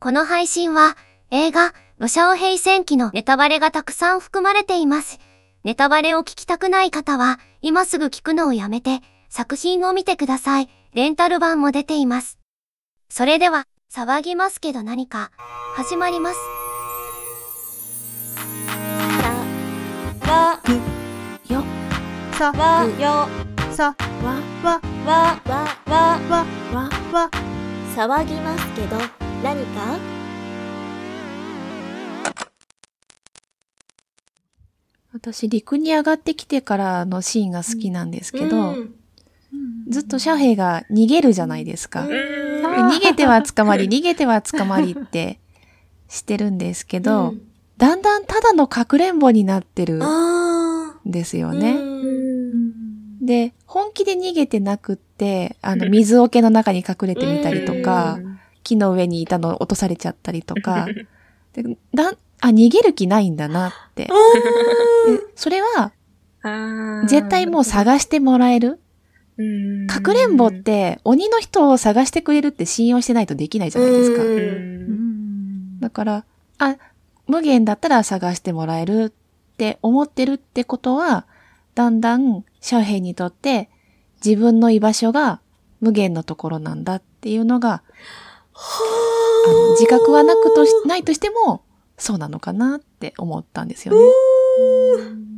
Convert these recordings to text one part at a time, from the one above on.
この配信は映画、ロシャオ平戦記のネタバレがたくさん含まれています。ネタバレを聞きたくない方は、今すぐ聞くのをやめて、作品を見てください。レンタル版も出ています。それでは、騒ぎますけど何か、始まります。わよさわよさわわわわわわわ騒ぎますけど何か？私、陸に上がってきてからのシーンが好きなんですけど、うん。ずっとシャヘイが逃げるじゃないですか。うん。逃げては捕まり、逃げては捕まりってしてるんですけど、うん。だんだんただのかくれんぼになってるんあですよー。ね。うん。で、本気で逃げてなくって、あの、水桶の中に隠れてみたりとか、木の上にいたの落とされちゃったりとか、でだんあ、逃げる気ないんだなって。でそれは、絶対もう探してもらえる？かくれんぼって、鬼の人を探してくれるって信用してないとできないじゃないですか。うんだから、あ、無限だったら探してもらえるって思ってるってことは、だんだん、シャオヘイにとって、自分の居場所が無限のところなんだっていうのが、あの自覚はなくとし、ないとしても、そうなのかなって思ったんですよね。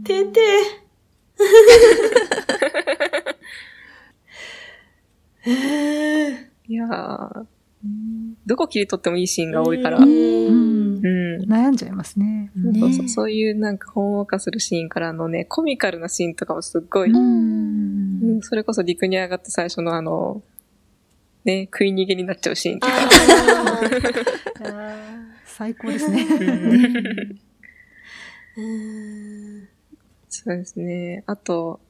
てて。いやー、どこ切り取ってもいいシーンが多いから。ううん。ん悩んじゃいますね。ねそうそうそういうなんかほんわかするシーンからのね、コミカルなシーンとかもすっごい、うんうんそれこそ陸に上がって最初のあの、ね、食い逃げになっちゃうシーン最高ですね。うんそうですね。あと、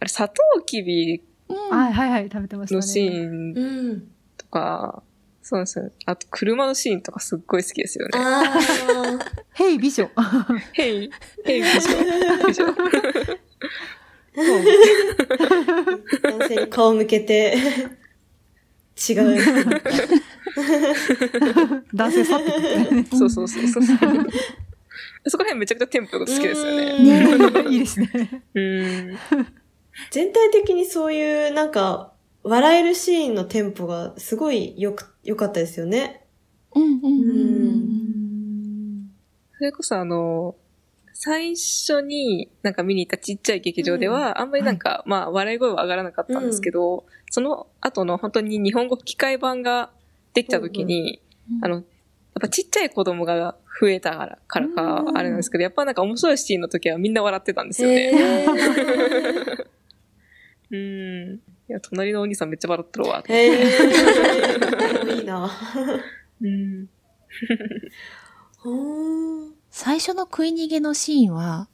あれ、砂糖きびはいはいはい、食べてましたね。のシーンうん。とか、そうですね。あと、車のシーンとかすっごい好きですよね。あヘイ美女。ヘイ、ヘイ、美女、美女。あ。男性に顔向けて、違う。男性去ってくってね。そうそうそうそう。そこら辺めちゃくちゃテンポが好きですよね。ねいいですね。うん。全体的にそういう、なんか、笑えるシーンのテンポがすごいよく、良かったですよね。うんうんうんうんそれこそあの、最初になんか見に行ったちっちゃい劇場では、あんまりなんか、まあ笑い声は上がらなかったんですけど、その後の本当に日本語吹き替え版ができた時に、うんあの、やっぱちっちゃい子供が増えたからからかうんあれなんですけど、やっぱなんか面白いシーンの時はみんな笑ってたんですよね。へ うん。いや、隣のお兄さんめっちゃ笑ってるわ。ーへー いいな。うん。ほー最初の食い逃げのシーンは、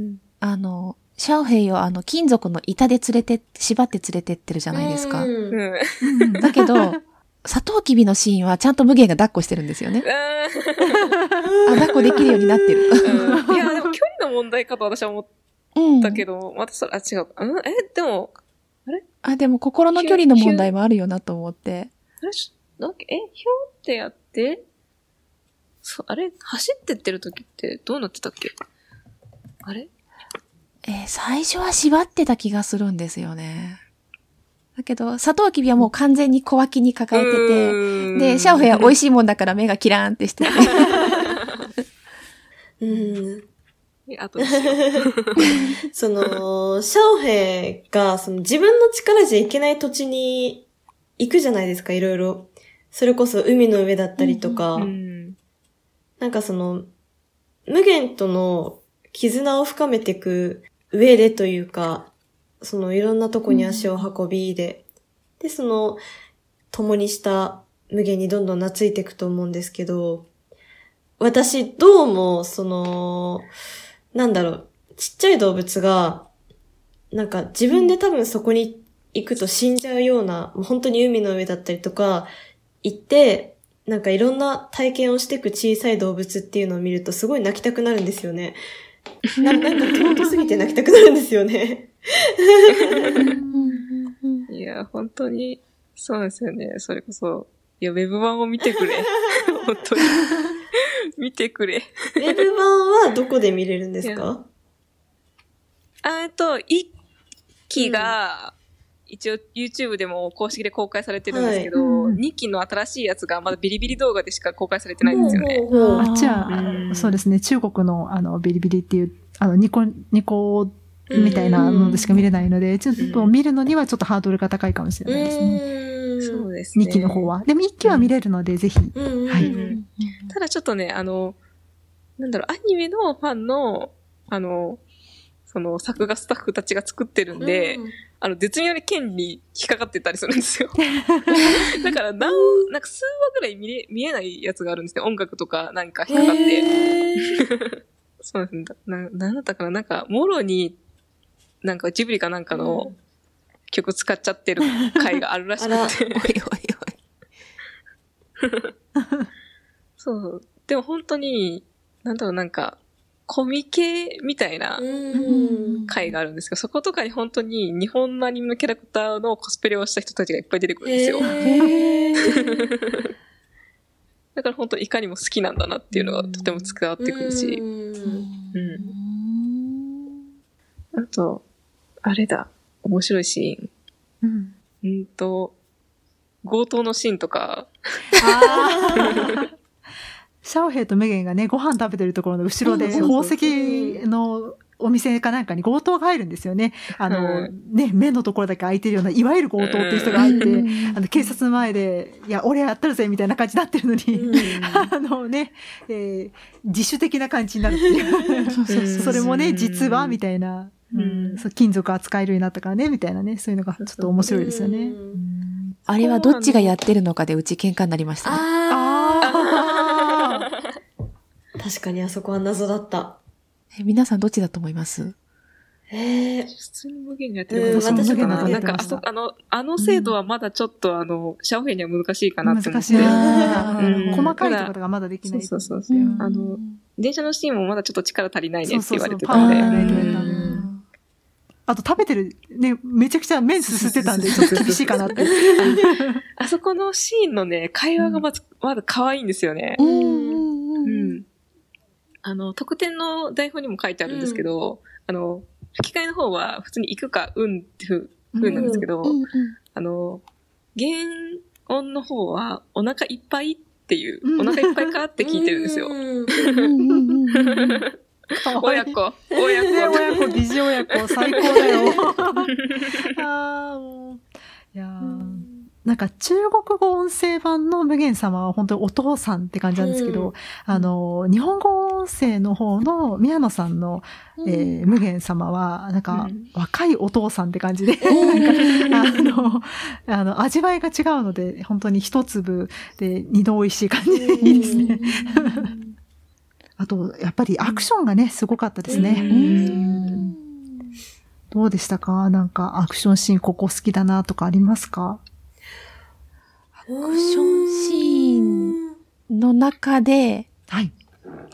うんあの、シャオヘイをあの金属の板で連れて、縛って連れてってるじゃないですか。うんうん。だけど、サトウキビのシーンはちゃんと無限が抱っこしてるんですよね。あ、抱っこできるようになってる。うんいや、でも距離の問題かと私は思っうん。たけど、またそれ、あ、違う。うんえ、でも、あ、でも心の距離の問題もあるよなと思って。あれ？しなんかえ、ひょーってやって、そあれ？走ってってる時ってどうなってたっけ？あれ？えー最初は縛ってた気がするんですよね。だけど、サトウキビはもう完全に小脇に抱えてて、で、シャオヘイは美味しいもんだから目がキラーンってしてて。うん。え、あとですよ。その、シャオヘイが、その自分の力じゃいけない土地に行くじゃないですか、いろいろ。それこそ海の上だったりとか、うん。なんかその、無限との絆を深めていく上でというか、そのいろんなとこに足を運びで、で、その、共にした無限にどんどん懐いていくと思うんですけど、私、どうも、その、なんだろう、ちっちゃい動物が、なんか自分で多分そこに行くと死んじゃうような、本当に海の上だったりとか、行って、なんかいろんな体験をしていく小さい動物っていうのを見るとすごい泣きたくなるんですよね。ななんか尊すぎて泣きたくなるんですよね。いや、本当に、そうですよね。それこそ、いや、ウェブ版を見てくれ。本当に。見てくれ。ウェブ版はどこで見れるんですか？あえっと、一期が、一応 YouTube でも公式で公開されてるんですけど、はい。うん。2期の新しいやつがまだビリビリ動画でしか公開されてないんですよね。あっちはうん、そうですね、中国のあのビリビリっていう、あのニコ、ニコみたいなのでしか見れないので、ちょっと見るのにはちょっとハードルが高いかもしれないですね。うん。そうですね。2期の方は。でも1期は見れるので、ぜひ。はいうんただちょっとね、あの、なんだろう、アニメのファンの、あの、その作画スタッフたちが作ってるんで、うんあの、絶妙に剣に引っかかってたりするんですよ。だから、なん、なんか数話ぐらい見れ、見えないやつがあるんですね。音楽とかなんか引っかかって。そうですね。な、なんだったかななんか、もろに、なんかジブリかなんかの曲使っちゃってる回があるらしくあらて。おいおい そう。でも本当に、なんだろう、なんか、コミケみたいなうん回があるんですけど、そことかに本当に日本のアニメのキャラクターのコスプレをした人たちがいっぱい出てくるんですよ。へー だから本当いかにも好きなんだなっていうのがとても伝わってくるし。うんうん。あと、あれだ、面白いシーン。うん。うんと、強盗のシーンとか、シャオヘイとメゲンがね、ご飯食べてるところの後ろで、宝石のお店かなんかに強盗が入るんですよね。あの、はい。ね、目のところだけ開いてるような、いわゆる強盗っていう人が入って、あの、警察の前で、いや、俺やったるぜ、みたいな感じになってるのに、あのね、えー自主的な感じになるっていう。それもね、実は、みたいな、ううん。んそう金属扱えるようになったからね、みたいなね、そういうのがちょっと面白いですよね。あれはどっちがやってるのかでうち喧嘩になりました。ね。確かにあそこは謎だった。え皆さんどっちだと思います？へえ。普通に無限にやってるうん私かな。なんか、あそ、あの、あの精度はまだちょっと、あの、シャオヘイには難しいかなって思って。難しい細かいところがまだできない。そうそうそううんあの、電車のシーンもまだちょっと力足りないねって言われてたんで。あと食べてる、ね、めちゃくちゃ麺すすってたんで、ちょっと厳しいかなって。あそこのシーンのね、会話がまず、まだ可愛いんですよね。うん。あの、特典の台本にも書いてあるんですけど、あの、吹き替えの方は普通に行くか、うんってふう、風なんですけど、うんうんあの、原音の方は、お腹いっぱいっていう、うん。お腹いっぱいかって聞いてるんですよ。うんうんうんうんうん。親子、親ね子。親子、疑似親子、最高だよ。あーもう。いやーなんか中国語音声版の無限様は本当にお父さんって感じなんですけど、うん。あの、日本語音声の方の宮野さんの、えー無限様は、なんかうん。若いお父さんって感じで、なんかあの、あの、味わいが違うので、本当に一粒で二度美味しい感じでいいですね。あと、やっぱりアクションがね、すごかったですね。ううん。どうでしたか？なんかアクションシーンここ好きだなとかありますか？アアクションシーンの中で、はい。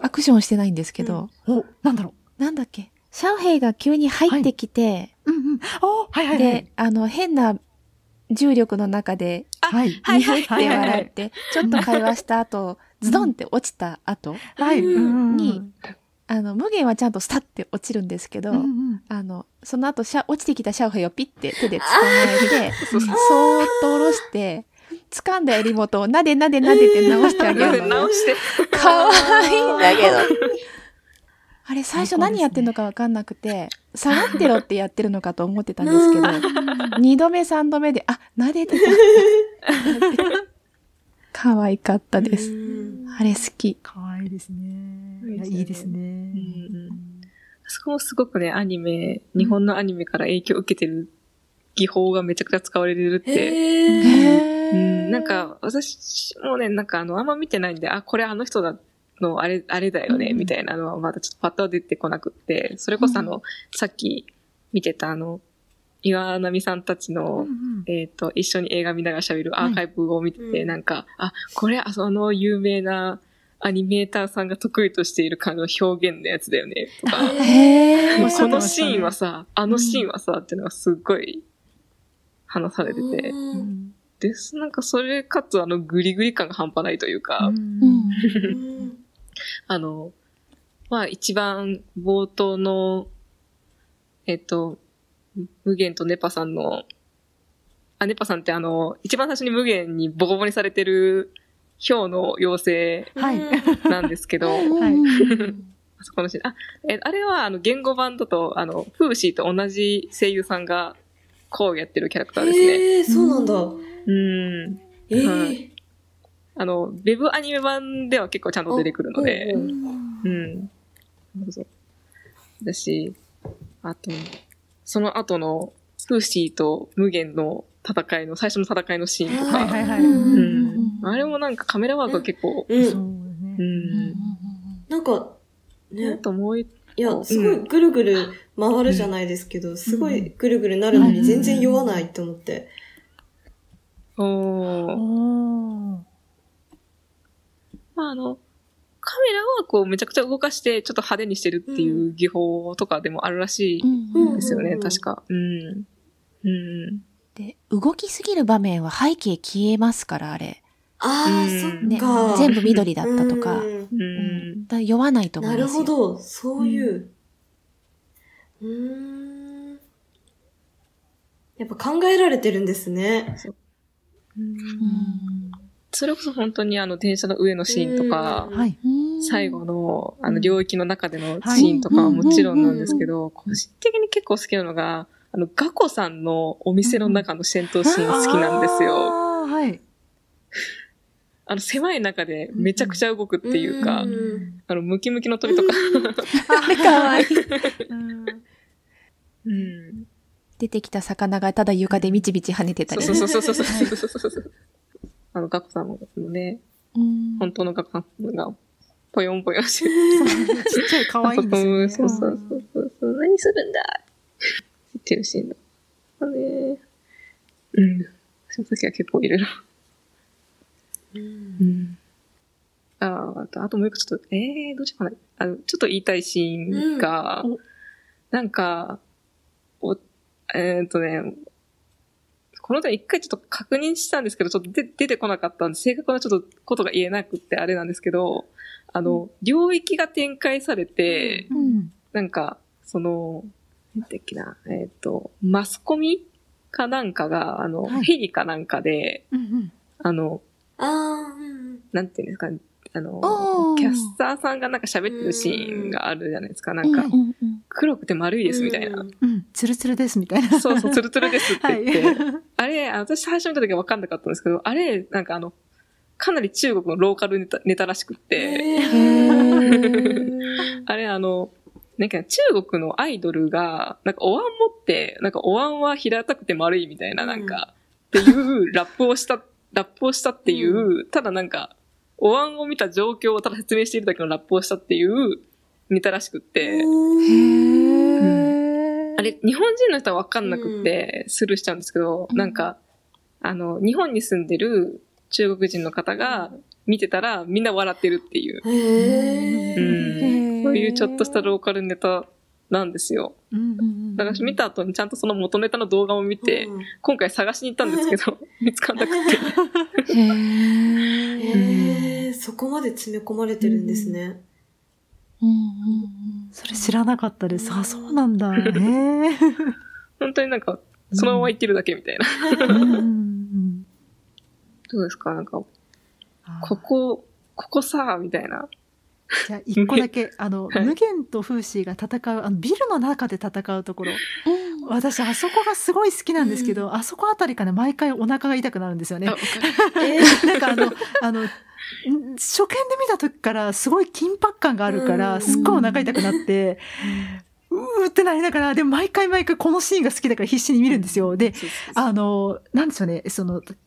アクションしてないんですけど、お、なんだろなんだっけ、シャオヘイが急に入ってきて、う。うんうん。おはいはいはい。で、あの、変な重力の中で、はい。はいはいはいはい笑って、ちょっと会話した後、ズドンって落ちた後はい。うんに、あの、無限はちゃんとスタッて落ちるんですけど、うんうんあの、その後シャ、落ちてきたシャオヘイをピッて手で捕まえて、そーっと下ろして、掴んだ襟元をなでなでなでって直してあげるの 直して。かわいいんだけど。あれ、最初何やってんのかわかんなくて、下がってろってやってるのかと思ってたんですけど、二度目三度目で、あ、撫でてた。可愛かったです。あれ好き。かわいいですね。いや、いいですねそこもすごくね、アニメ、日本のアニメから影響を受けてる技法がめちゃくちゃ使われてるって。うん、なんか、私もね、なんかあの、あんま見てないんで、あ、これあの人だの、あれ、あれだよね、うん。みたいなのはまだちょっとパッとは出てこなくって、それこそあの、さっき見てたあの、岩波さんたちの、うんうん。えっ、と、一緒に映画見ながら喋るアーカイブを見てて、うん。なんか、あ、これ、あその有名なアニメーターさんが得意としている感じの表現のやつだよね、とか。このシーンはさ、あのシーンはさ、っていうのがすっごい話されてて、うんうんです。なんかそれかつあのグリグリ感が半端ないというか、うんうんあの、まあ一番冒頭の、えっと、無限とネパさんの、あ、ネパさんってあの、一番最初に無限にボコボコにされてる氷の妖はい。精なんですけど、はい あそこのシーン。あ、え、あれは、あの、言語版だと、あの、フーシーと同じ声優さんが、こうやってるキャラクターですね。ええそうなんだ。うん。ええはいあの、ウェブアニメ版では結構ちゃんと出てくるので、うんうん。そうそう。だし、あと、その後の、フーシーと無限の戦いの、最初の戦いのシーンとか、はいはいはい。うん。あれもなんかカメラワークが結構、うん。そう。ん。なんか、あね、ともう一いや、すごいぐるぐる回るじゃないですけど、すごいぐるぐるなるのに全然酔わないって思って。おーおーまああの、カメラはこうめちゃくちゃ動かしてちょっと派手にしてるっていう技法とかでもあるらしいうんですよね、うん確か。うん。うん。で、動きすぎる場面は背景消えますから、あれ。ああ、うんそっねか。。全部緑だったとか。うんうん。だ酔わないと思ないますよ。るほど、そういう。うーん。やっぱ考えられてるんですね。うんそれこそ本当にあの電車の上のシーンとか。最後のあの領域の中でのはいシーンとかはもちろんなんですけど、個人的に結構好きなのが、あの、ガコさんのお店の中の戦闘シーン好きなんですよ。あーはい。あの、狭い中でめちゃくちゃ動くっていうか、うん、あの、ムキムキの鳥とか。あ、かわいい。うん、出てきた魚がただ床でみちみち跳ねてたり。そうそうそうそうそう。あの、ガクさんもね、本当のガクさんがぽよんぽよんしてる。ちっちゃい可愛いですよね。そうそうそうそう。何するんだってるシーンだ。あれ、うん。その時は結構いろいろ。うん。ああ、あと、あともう一個ちょっと、えー、どうしようかな。あの、ちょっと言いたいシーンが、うんおなんか、お、えーっとね、この前一回ちょっと確認したんですけど、ちょっと出出てこなかったんで、正確なちょっとことが言えなくってあれなんですけど、あの、領域が展開されて、うん。なんか、その、なんだっけな、えっ、と、マスコミかなんかが、あの、はいヘリかなんかで、うんうん。あの、ああ、うんなんていうんですか、あのキャスターさんがなんか喋ってるシーンがあるじゃないですか。なんか黒くて丸いですみたいな。うんうん。ツルツルですみたいな。そうそう、ツルツルですってはい。言って。あれ、あの私最初見た時は分かんなかったんですけど、あれ、なんかあの、かなり中国のローカルネタネタらしくって、あれあの、なんか中国のアイドルが、なんかお椀持って、なんかお椀は平たくて丸いみたいな、なんか、っていうラップをした、ラップをしたっていう、ただなんか、お椀を見た状況をただ説明しているだけのラップをしたっていうネタらしくって、ー。あれ、日本人の人は分かんなくって、スルーしちゃうんですけど、うん。なんか、あの、日本に住んでる中国人の方が見てたらみんな笑ってるっていう、へうん。え。そういうちょっとしたローカルネタなんですよ。だから見た後にちゃんとその元ネタの動画を見て、うん今回探しに行ったんですけど、見つかんなくて。へーへえ、そこまで詰め込まれてるんですね。うんうんそれ知らなかったです。あ、そうなんだ。へえ。本当になんか、そのまま行ってるだけみたいな。うんどうですか？なんか、あここ、ここさ、みたいな。じゃあ、一個だけ、あの、はい無限と風刺が戦う、あの、ビルの中で戦うところ。うん。私、あそこがすごい好きなんですけど、あそこあたりから毎回お腹が痛くなるんですよね。えなんかあの、あの、ん初見で見た時からすごい緊迫感があるかうん。ら、すっごいお腹痛くなって、うーってなりながら、でも毎回毎回このシーンが好きだから必死に見るんですよ。で、あの、なんでしょうね、その、カーテン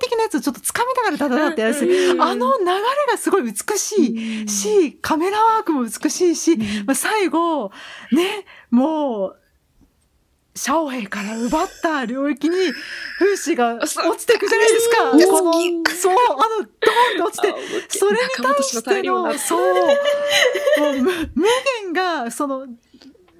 的なやつをちょっと掴みながらただだってやつ、うんあの流れがすごい美しい。し、カメラワークも美しいし、まあ、最後、ね、もう、シャオヘイから奪った領域に、風刺が落ちていくじゃないですか。うん。この好そう、あの、ドーンって落ちて、それに対しての、そう、もう無無限が、その、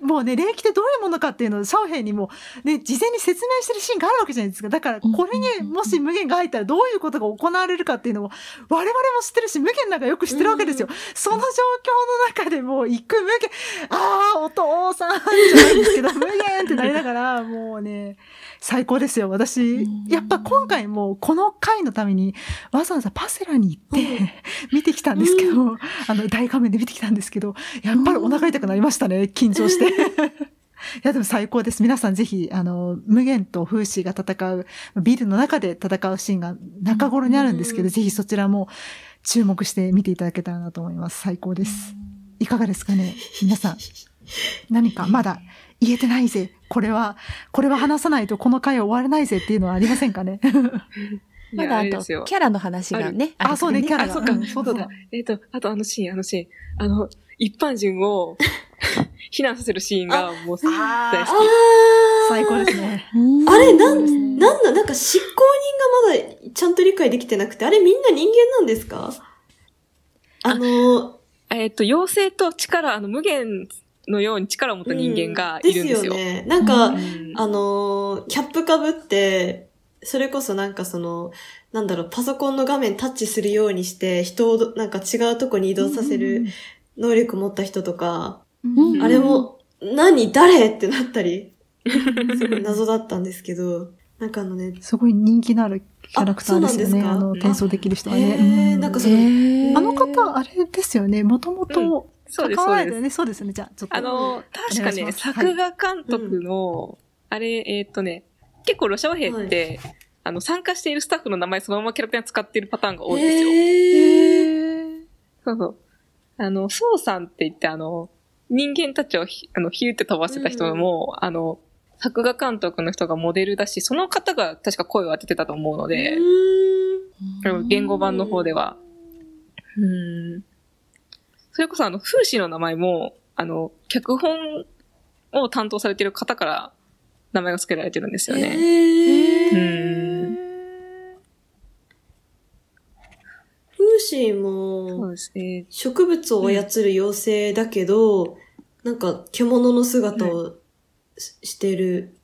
もうね、霊気ってどういうものかっていうのを、シャオヘイにも、ね、事前に説明してるシーンがあるわけじゃないですか。だから、これにもし無限が入ったらどういうことが行われるかっていうのを、我々も知ってるし、無限なんかよく知ってるわけですよ。その状況の中でもう、行く無限、ああ、お父さんじゃないですけど、無限ってなりながら、もうね、最高ですよ。私、やっぱ今回もこの回のためにわざわざパセラに行って 見てきたんですけど、あの大画面で見てきたんですけど、やっぱりお腹痛くなりましたね。緊張して。いや、でも最高です。皆さんぜひ、あの、無限と風刺が戦う、ビルの中で戦うシーンが中頃にあるんですけど、ぜひそちらも注目して見ていただけたらなと思います。最高です。いかがですかね？皆さん。何か？まだ？言えてないぜ。これは、これは話さないとこの回は終わらないぜっていうのはありませんかね？まだあと、キャラの話がね。あ、そうね、キャラあ、が。そうんそうだ。えっ、と、あとあのシーン、あのシーン。あの、一般人を 避難させるシーンがもう大好き。最高ですね。あれ、な、そうですねなんだ、なんか執行人がまだちゃんと理解できてなくて、あれみんな人間なんですか？あの、えっ、と、妖精と力、あの、無限のように力を持った人間がいるんですよ。うんですよね。なんか、うんあのー、キャップかぶって、それこそなんかその、なんだろう、パソコンの画面タッチするようにして、人をどなんか違うとこに移動させる能力持った人とか、うんあれも、何誰ってなったり、すごい謎だったんですけど、なんかあのね、すごい人気のあるキャラクターですよね。あそうなんですか？あの、転送できる人はね。へーうんなんかそのあの方、あれですよね。もともと、そうです、関そうです。ね。そうですよね。じゃあ、ちょっと。あの、確かね、作画監督の、あれ、えっ、とね、結構ロシア兵って、あの、参加しているスタッフの名前そのままキャラペン使ってるパターンが多いんですよ。へーそうそう。あの、ソウさんって言って、あの、人間たちをひあの、ヒューって飛ばせた人も、あの、作画監督の人がモデルだし、その方が確か声を当ててたと思うので、言語版の方では。うん。それこそあの、風刺の名前も、あの、脚本を担当されている方から名前が付けられてるんですよね。へーうん。風神そうも。植物を操る妖精だけど、なんか獣の姿をししてる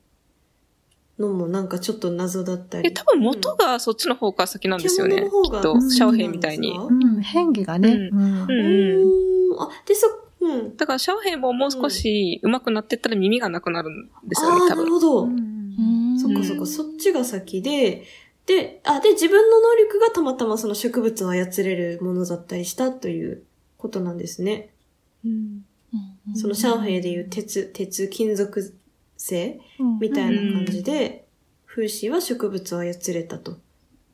のもなんかちょっと謎だったり。え、多分元がそっちの方から先なんですよね。獣の方がきっと、シャオヘイみたいに。ううん、変化がね。うんうんうんうーん。あ、で、そ、うん。だから、シャオヘイももう少し上手くなってったら耳がなくなるんですよね、ああ、多分。なるほど。うんそっかそっか、そっちが先で、で、あ、で、自分の能力がたまたまその植物を操れるものだったりしたということなんですね。その上海でいう鉄、鉄金属製みたいな感じで、風刺は植物を操れたと。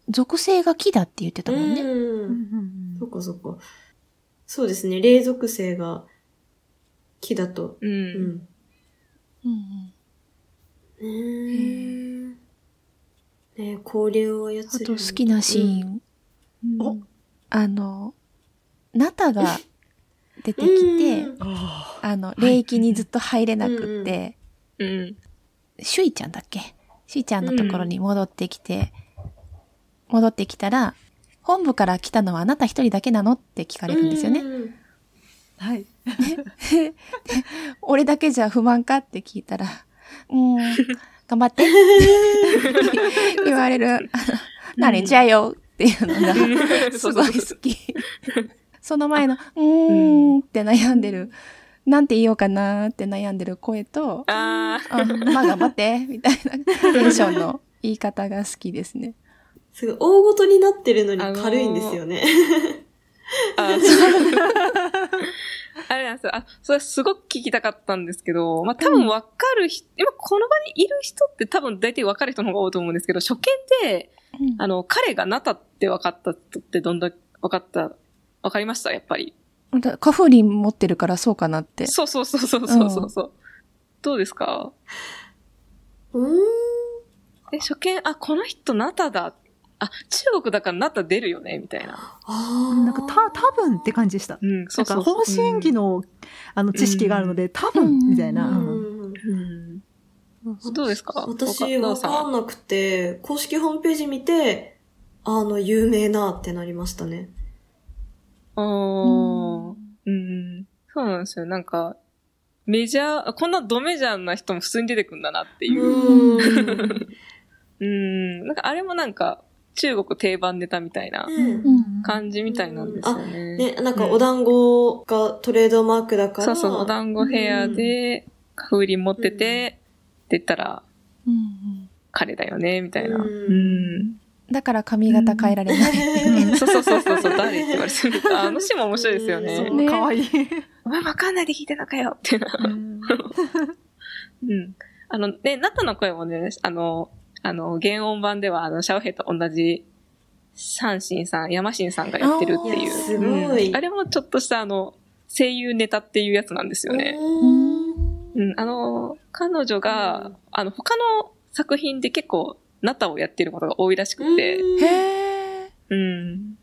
属性が木だって言ってたもんね。うんそっかそっか。そうですね、霊属性が木だと。う。うんん。うんね交流を操る。あと好きなシーン。おあの、ナタが出てきて、あの、霊域にずっと入れなくって、うん。シュイちゃんだっけ？シュイちゃんのところに戻ってきて、戻ってきたら、本部から来たのはあなた一人だけなのって聞かれるんですよね。うんーはい。俺だけじゃ不満かって聞いたら、うーん、頑張って。言われる。なれちゃうよっていうのが、すごい好き。その前の、うーんって悩んでる、なんて言おうかなって悩んでる声と、ああまあ頑張って、みたいなテンションの言い方が好きですね。すごい、大ごとになってるのに軽いんですよね。あ。あそうあれなんですよ。あ、それすごく聞きたかったんですけど、まあ、多分わかる人、今この場にいる人って多分大体わかる人の方が多いと思うんですけど、初見で、あの、彼がナタって分かった人ってどんだけ分かった、分かりました？やっぱり。だカフリン持ってるからそうかなって。そうそうそうそうそうそうそう。どうですか？うーん。え、初見、あ、この人ナタだ。あ、中国だからナタ出るよね？みたいな。ああ。なんか、た、多分って感じでした。うん、そうんそう。方針演技の、あの、知識があるので、多分、みたいな。うんうんうん。どうですか？私わかんなくて、公式ホームページ見て、あの、有名なってなりましたね。あーうん。そうなんですよ。なんか、メジャー、こんなドメジャーな人も普通に出てくんだなっていう。うん。うん。なんかあれもなんか、中国定番ネタみたいなうん感じみたいなんですよね。ね、なんかお団子がトレードマークだから。そうそう、お団子ヘアで、風鈴持ってて、って言ったら、うんうん彼だよね、みたいな。ううんん。だから髪型変えられない。そう そうそうそうそう、誰って言われてるあのシーンも面白いですよね。そうねかわいい。お前わかんないで聞いてたかよっていうな。うんうん。あの、ね、ナタの声もね、あの、あの、原音版では、あの、シャオヘイと同じ、シャンシンさん、ヤマシンさんがやってるっていう。すごいうんあれもちょっとした、あの、声優ネタっていうやつなんですよね。うんうん、あの、彼女が、あの、他の作品で結構、ナタをやってることが多いらしくて、へー。うん。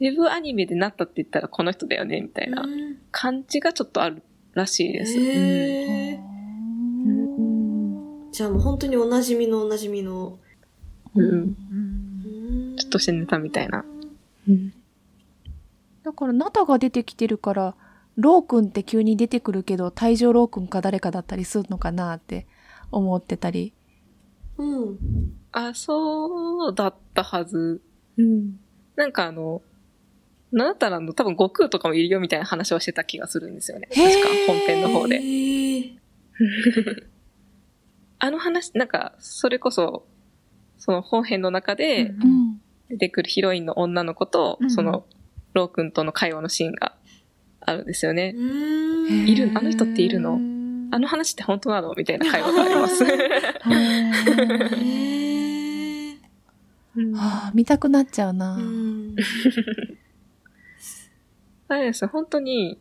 ウェブアニメでナタって言ったらこの人だよね、みたいな感じがちょっとあるらしいです。うんへーじゃあもう本当におなじみのおなじみの。うん。うんちょっとしたネタみたいな。だから、ナタが出てきてるから、ロー君って急に出てくるけど、退場ロー君か誰かだったりするのかなって思ってたり。うん。あ、そうだったはず。うん。なんかあの、なんだったらあの、多分悟空とかもいるよみたいな話をしてた気がするんですよね。確か本編の方で。あの話、なんか、それこそ、その本編の中でうん。出てくるヒロインの女の子と、うんその、ロー君との会話のシーンがあるんですよね。うんいるあの人っているの？あの話って本当なの？みたいな会話があります。ああ、見たくなっちゃうな。うんあれです本当に、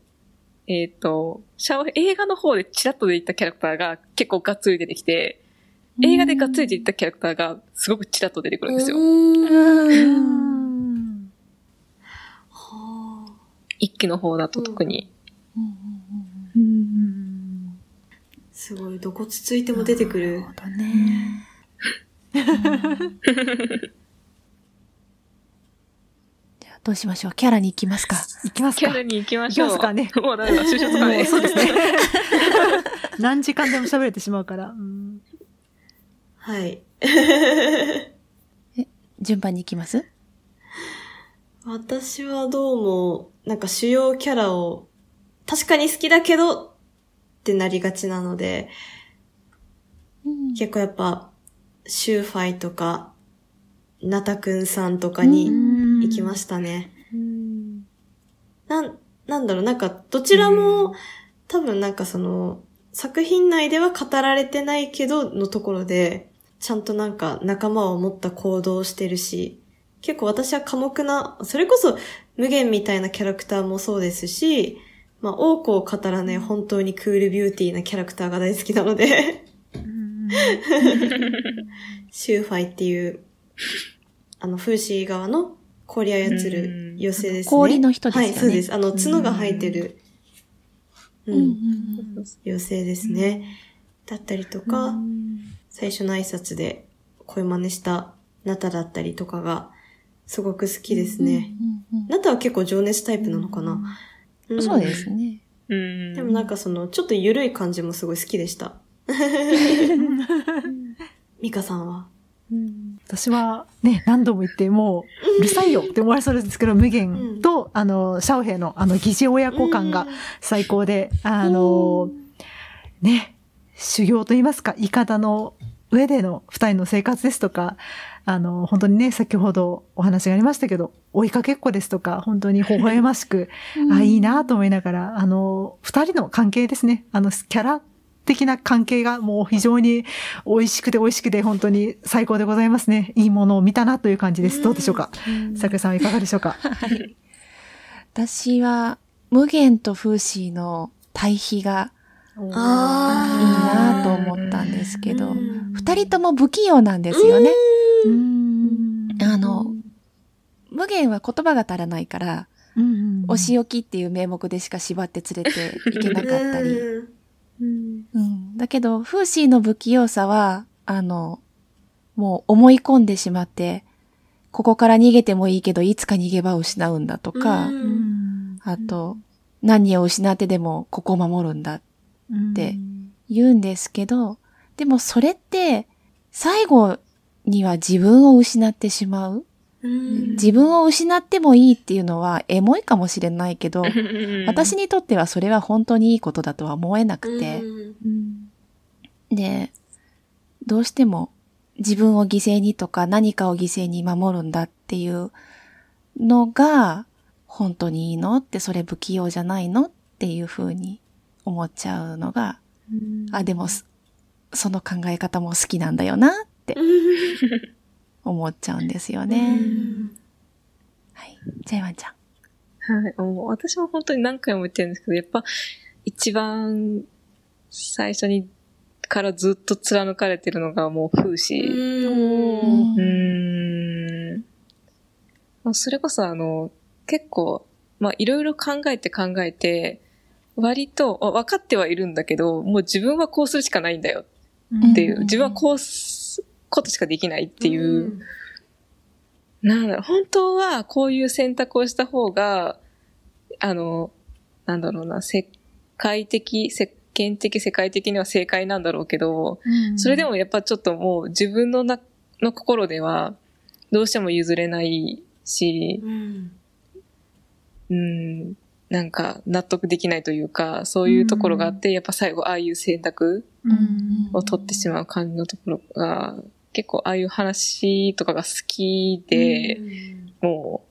えっ、と、シャオ、映画の方でチラッと出てきたキャラクターが結構がっつり出てきて、映画でがっつり出てきたキャラクターがすごくチラッと出てくるんですよ。一期の方だと特に。すごい、どこつついても出てくる。だね。じゃあ、どうしましょうキャラに行きますか。いきますかキャ。ラに行きましょう。行きますかねもうダメだ、就職かね。そうですね。何時間でも喋れてしまうから。うんはい。順番に行きます？私はどうも、なんか主要キャラを、確かに好きだけど、ってなりがちなので、結構やっぱ、シューファイとか、ナタくんさんとかに行きましたね。なん、なんだろう、なんか、どちらも、多分なんかその、作品内では語られてないけど、のところで、ちゃんとなんか仲間を持った行動をしてるし、結構私は寡黙な、それこそ無限みたいなキャラクターもそうですし、まあ多くを語らない本当にクールビューティーなキャラクターが大好きなので、シューファイっていう、あの、風刺側の氷操る妖精ですね。氷の人ですよね。はい、そうです。あの、角が生えてる、う、うんん妖精ですね。だったりとか、最初の挨拶で声真似したナタだったりとかが、すごく好きですね。ナタは結構情熱タイプなのかな、んそうですね。うん。でもなんかその、ちょっと緩い感じもすごい好きでした。ミカさんは？私はね、何度も言って、もう、うるさいよって思われそうですけど、無限と、あの、シャオヘイの、あの、疑似親子感が最高で、あの、ね、修行と言いますか、イカダの上での二人の生活ですとか、あの、本当にね、先ほどお話がありましたけど、追いかけっこですとか、本当に微笑ましく、あ、いいなと思いながら、あの、二人の関係ですね。あの、キャラ的な関係がもう非常に美味しくて美味しくて本当に最高でございますね。いいものを見たなという感じです。どうでしょうか？桜さんはいかがでしょうか？はい。私は、無限と風刺の対比がいいなと思ったんですけど、二人とも不器用なんですよね。うん。あの、無限は言葉が足らないから、うんお仕置きっていう名目でしか縛って連れていけなかったり。だけど、フーシーの不器用さは、あの、もう思い込んでしまって、ここから逃げてもいいけど、いつか逃げ場を失うんだとか、あと、何を失ってでもここを守るんだっって言うんですけど、でもそれって、最後には自分を失ってしまう。うん。自分を失ってもいいっていうのはエモいかもしれないけど、私にとってはそれは本当にいいことだとは思えなくて、で、どうしても自分を犠牲にとか何かを犠牲に守るんだっていうのが、本当にいいのってそれ不器用じゃないのっていうふうに思っちゃうのが、あ、でもすその考え方も好きなんだよなって 思っちゃうんですよね。はい。ジャイワンちゃん。はい。もう私も本当に何回も言ってるんですけど、やっぱ一番最初にからずっと貫かれてるのがもう風刺。うんそれこそあの、結構、まあいろいろ考えて考えて、割とあ分かってはいるんだけど、もう自分はこうするしかないんだよ。っていう、自分はこうすことしかできないっていう、なんだろう、本当はこういう選択をした方が、あの、なんだろうな、世界的、世間的、世界的には正解なんだろうけど、それでもやっぱちょっともう自分のな、の心ではどうしても譲れないし、うん。うん、なんか納得できないというか、そういうところがあって、やっぱ最後ああいう選択うんを取ってしまう感じのところが、結構ああいう話とかが好きで、も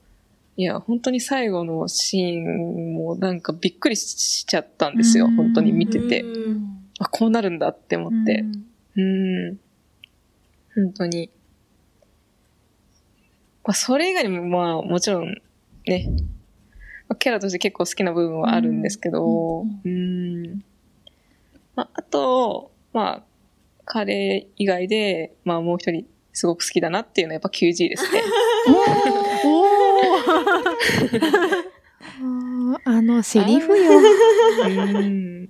う、いや、本当に最後のシーンもなんかびっくりしちゃったんですよ、うん本当に見てて。うんあ、こうなるんだって思って。うん。本当に。まあ、それ以外にも、まあ、もちろん、ね、まあキャラとして結構好きな部分はあるんですけど、うん。まあ、あと、まあ、彼以外で、まあ、もう一人、すごく好きだなっていうのはやっぱ QG ですね。おー あの、セリフよ。うん。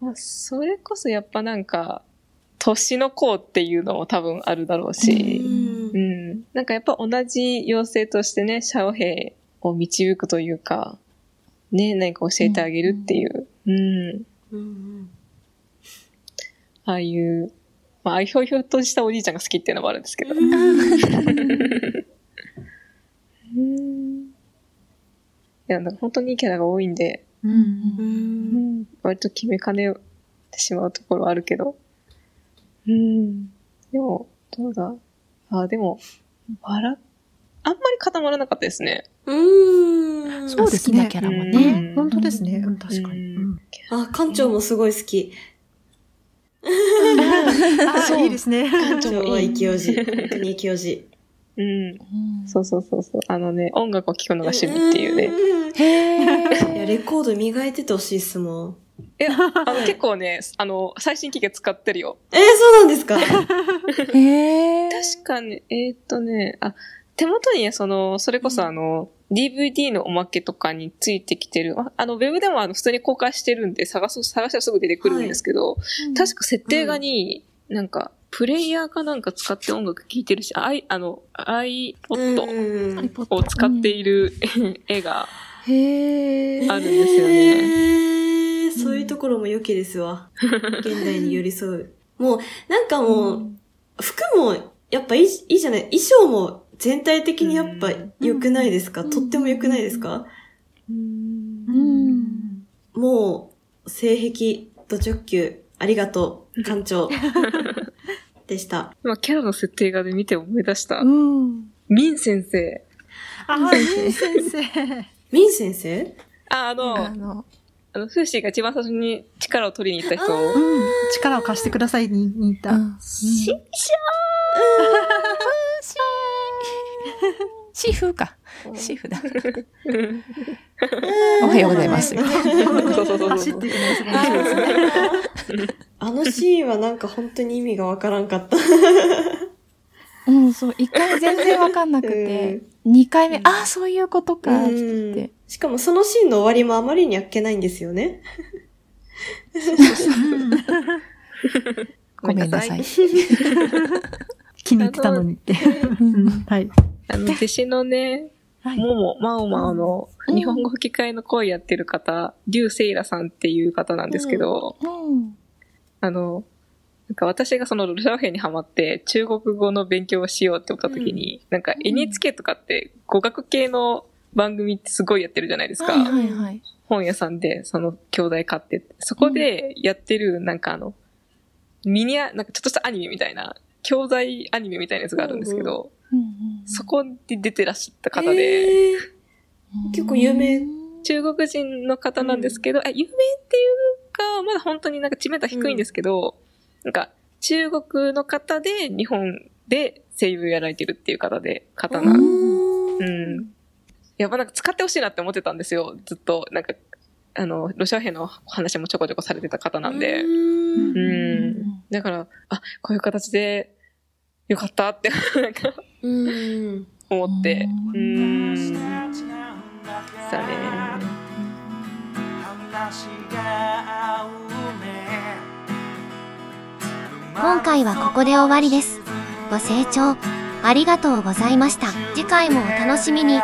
まあ、それこそやっぱなんか、年の子っていうのも多分あるだろうし、うん。なんかやっぱ同じ妖精としてね、シャオヘイを導くというか、ね、何か教えてあげるっていう、うん。うんああいう、まあ、ああいうひょうひょうとしたおじいちゃんが好きっていうのもあるんですけど。うん。いや、なんか本当にいいキャラが多いんで、うんうん割と決めかねてしまうところはあるけど。うん。でも、どうだ？あ、でも、笑、あんまり固まらなかったですね。うんそうですね好きなキャラもうね。ん本当ですね。うん確かに。あ、館長もすごい好き。あ、いいですね。館長は生きよじ。本当に生きよじ。うん。そうそうそうそう。あのね、音楽を聴くのが趣味っていうね。ね。へいや、レコード磨いててほしいっすもん。いや、あの結構ね、あの、最新機器使ってるよ。えー、そうなんですか？ー。へー。確かに、えーっとね、あ、手元にね、その、それこそあの、DVD のおまけとかについてきてる、ああの、ウェブでもあの、普通に公開してるんで、探す、探したらすぐ出てくるんですけど、確か設定画に、なんか、プレイヤーかなんか使って音楽聴いてるし、あい、あの、iPod うんを使っている絵がへー。あるんですよね。えー、そういうところも良きですわ。現代に寄り添う。もう、なんかもう、服も、やっぱいい、いいじゃない？衣装も全体的にやっぱ良くないですか、とっても良くないですか、うん。もう、性癖、ド直球、ありがとう、館長。でした。今、キャラの設定画で見て思い出した。うん。ミン先生。あ、いい先生。ミン先生？あ、あの、あの、あの、フーシーが一番最初に力を取りに行った人。うん。力を貸してくださいにに行った。うんしシーフーか。シーフだ。おはようございます。走っていくのがすごい面白いですね。あのシーンはなんか本当に意味がわからんかった。うん、そう、一回目全然わかんなくて、二回目、ああ、そういうことか、って言って。しかもそのシーンの終わりもあまりにあっけないんですよね。ごめんなさい。気に入ってたのにって。うんはい。あの、弟子のね、はい。もも、まおまおのうん。日本語吹き替えの声やってる方、リュウセイラさんっていう方なんですけど、うん。あの、なんか私がそのロシア兵にハマって中国語の勉強をしようって思った時に、なんか NHK とかって語学系の番組ってすごいやってるじゃないですか。はいはいはい。本屋さんでその教材買って、そこでやってるなんかあの、ミニア、なんかちょっとしたアニメみたいな、教材アニメみたいなやつがあるんですけど、うんうんそこで出てらっしゃった方で、えー結構有名中国人の方なんですけど、え有名っていうか、まだ本当になんか知名度低いんですけど、なんか中国の方で日本で声優やられてるっていう方で、方な。うんうん。やっぱなんか使ってほしいなって思ってたんですよ。ずっと、なんか、あの、ロシア兵の話もちょこちょこされてた方なんで。うんうん。だから、あ、こういう形で、よかったって、なんか、うん。思って。さね。今回はここで終わりです。ご清聴ありがとうございました。次回もお楽しみに。